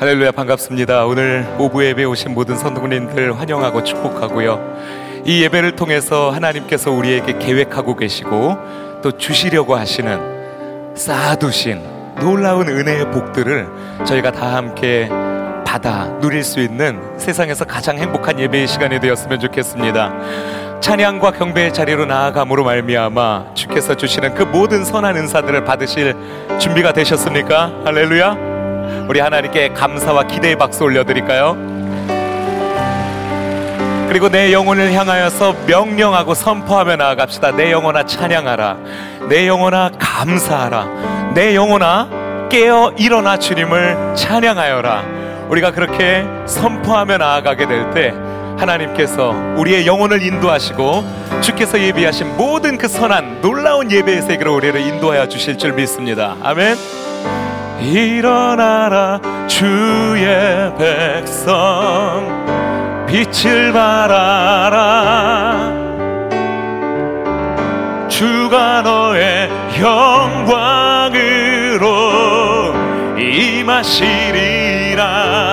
할렐루야 반갑습니다. 오늘 오부 예배 오신 모든 성도님들 환영하고 축복하고요. 이 예배를 통해서 하나님께서 우리에게 계획하고 계시고 또 주시려고 하시는 쌓아두신 놀라운 은혜의 복들을 저희가 다 함께 받아 누릴 수 있는 세상에서 가장 행복한 예배의 시간이 되었으면 좋겠습니다. 찬양과 경배의 자리로 나아감으로 말미암아 주께서 주시는 그 모든 선한 은사들을 받으실 준비가 되셨습니까? 할렐루야. 우리 하나님께 감사와 기대의 박수 올려드릴까요? 그리고 내 영혼을 향하여서 명령하고 선포하며 나아갑시다. 내 영혼아 찬양하라. 내 영혼아 감사하라. 내 영혼아 깨어 일어나 주님을 찬양하여라. 우리가 그렇게 선포하며 나아가게 될 때 하나님께서 우리의 영혼을 인도하시고 주께서 예비하신 모든 그 선한 놀라운 예배의 세계로 우리를 인도하여 주실 줄 믿습니다. 아멘. 일어나라 주의 백성. 빛을 발하라. 주가 너의 영광으로 임하시리라.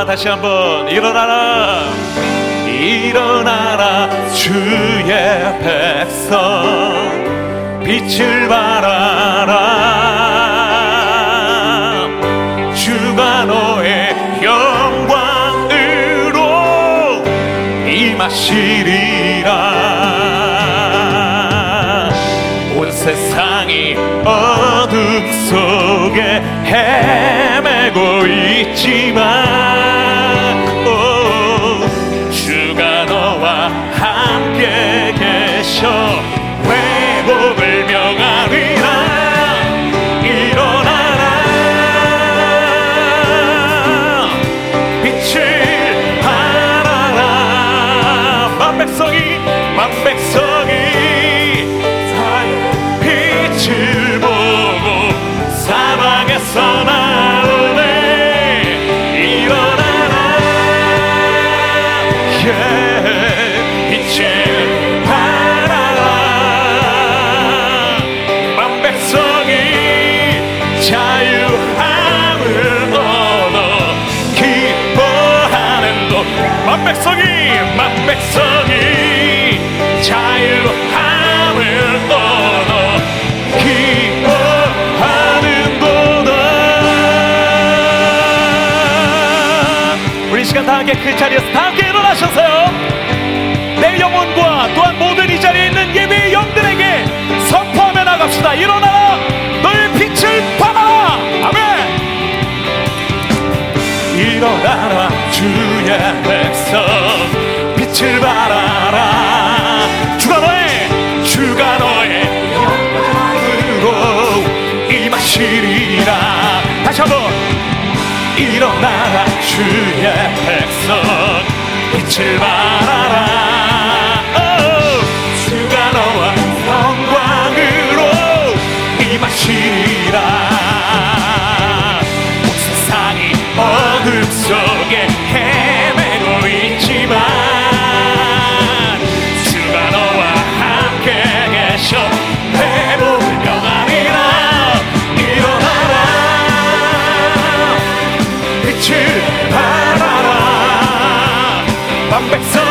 다시 한번 일어나라. 일어나라 주의 백성. 빛을 발하라 하시리라. 온 세상이 어둠 속에 헤매고 있지만 백성이 만 백성이 자유함을 얻어 기뻐하는도다. 우리 시간 다 함께 그 자리에서 다 함께 일어나셔서요. 내 영혼과 또한 모든 이 자리에 있는 예배의 영들에게 선포하며 나갑시다. 일어나 일어나라. 주의 백성 빛을 발하 빛을 발하라. 반백성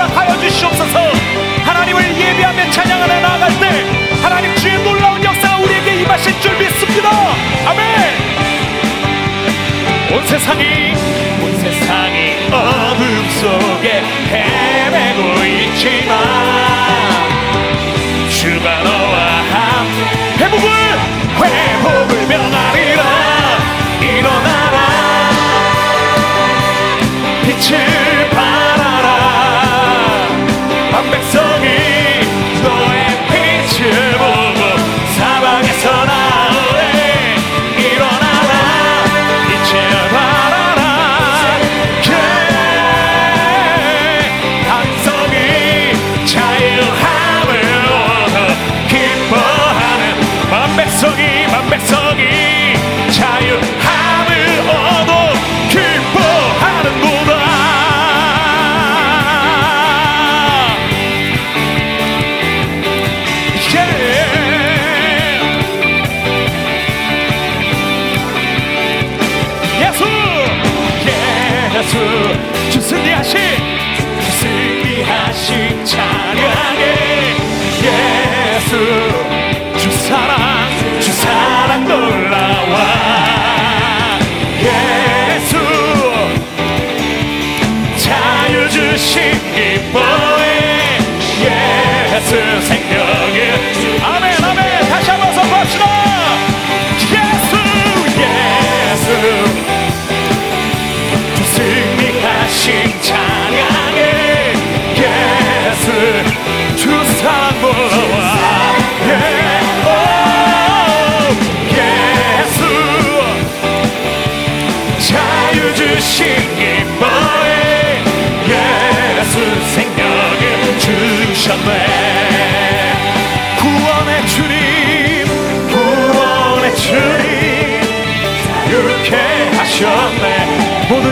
허락하여 주시옵소서 하나님을 예배하며 찬양하며 나아갈 때 하나님 주의 놀라운 역사 임하실 줄 믿습니다. 아멘. 온 세상이 온 세상이 어둠 속에 헤매고 있지만 주가 너와 함께 회복을 회복을 명하리라 일어나라 빛을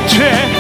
죄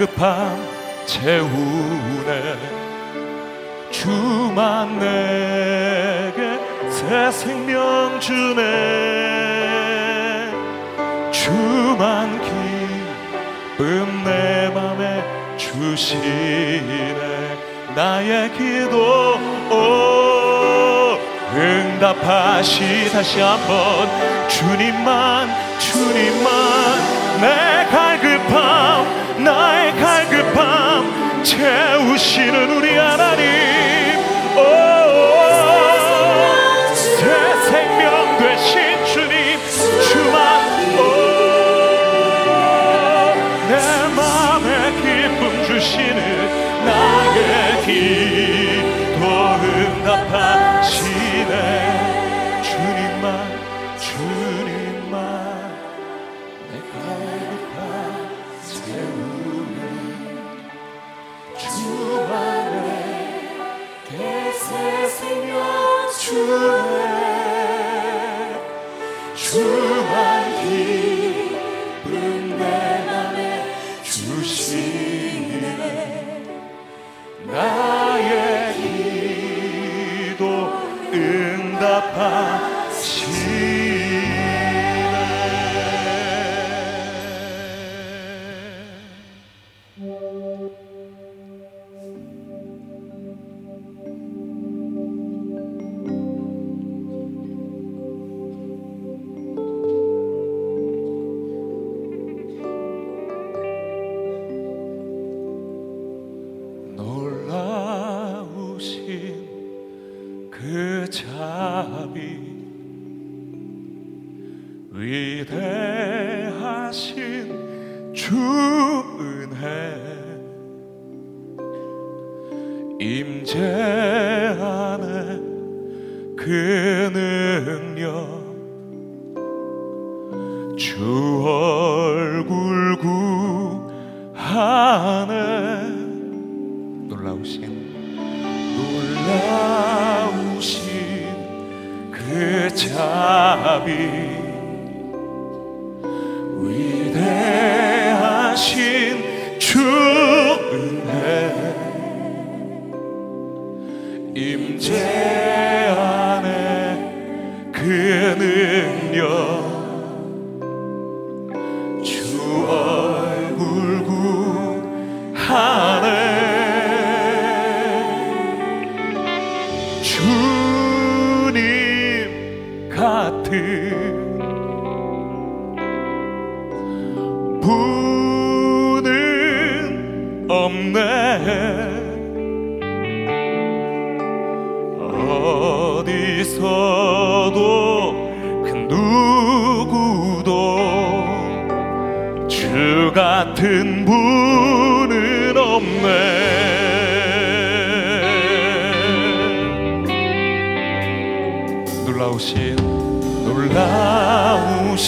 갈급함 채우네 주만 내게 새 생명 주네. 주만 기쁨 내 맘에 주시네. 나의 기도 응답하시. 다시 한번 주님만 주님만 내 갈급함 나의 갈급함 채우시는 우리 하나님. 새 생명 되신 주님 주만 내 맘에 기쁨 주시는 나의 기도 응답하 주 얼굴 구하네. 놀라우신 놀라우신 그 자비 부는 없네. 어디서도 그 누구도 주 같은 분은 없네. 놀라우신 놀라우신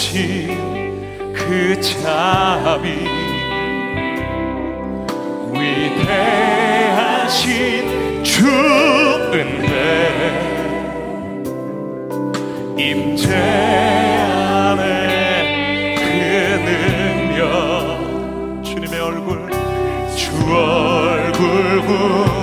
그 자비 위대하신 주 은혜 임재 안에 그 능력 주님의 얼굴 주 얼굴 구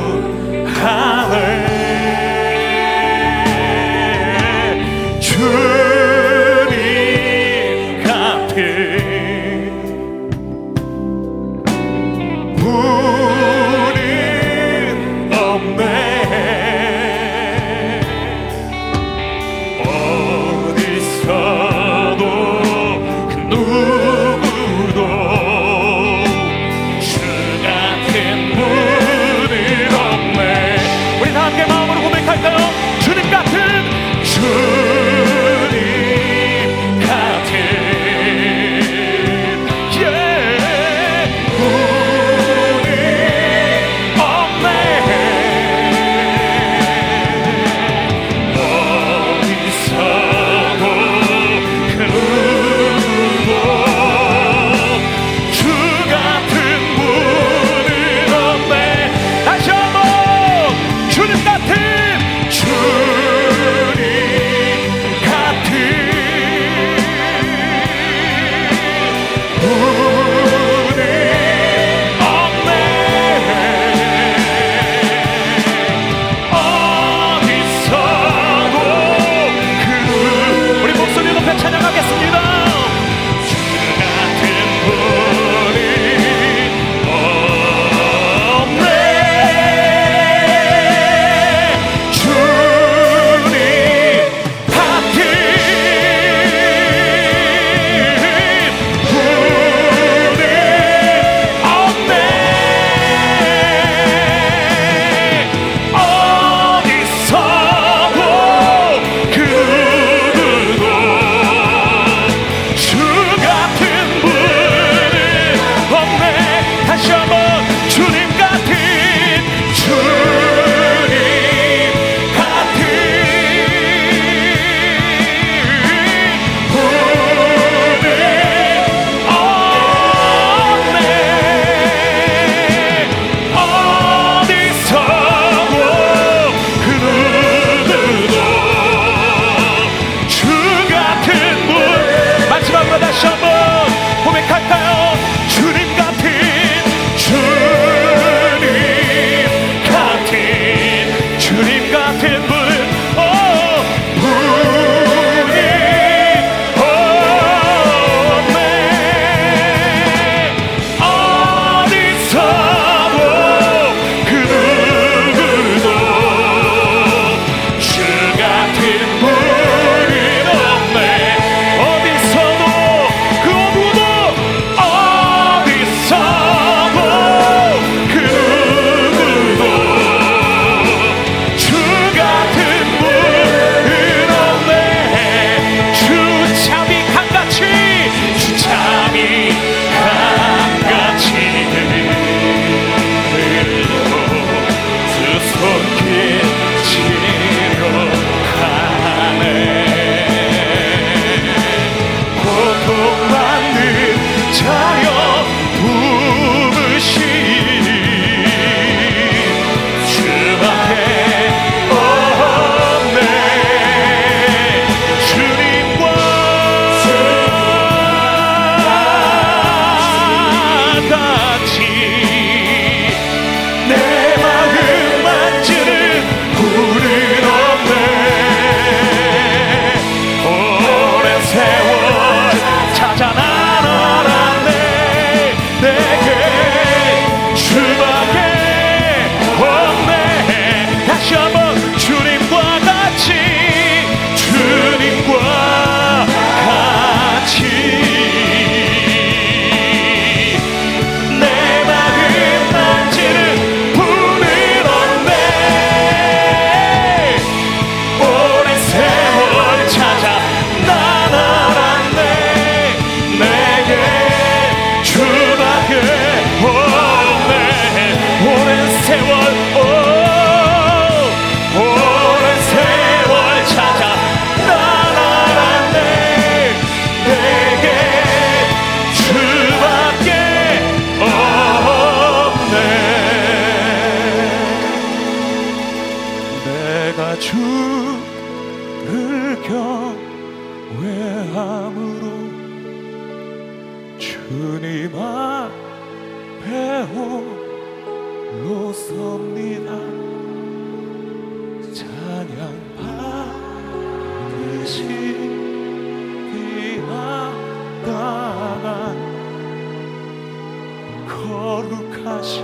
하신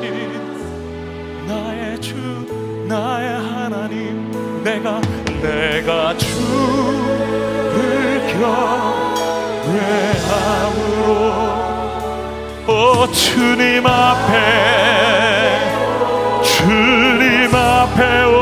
나의 주 나의 하나님 내가 내가 주를 경외함으로 오 주님 앞에 주님 앞에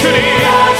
victory.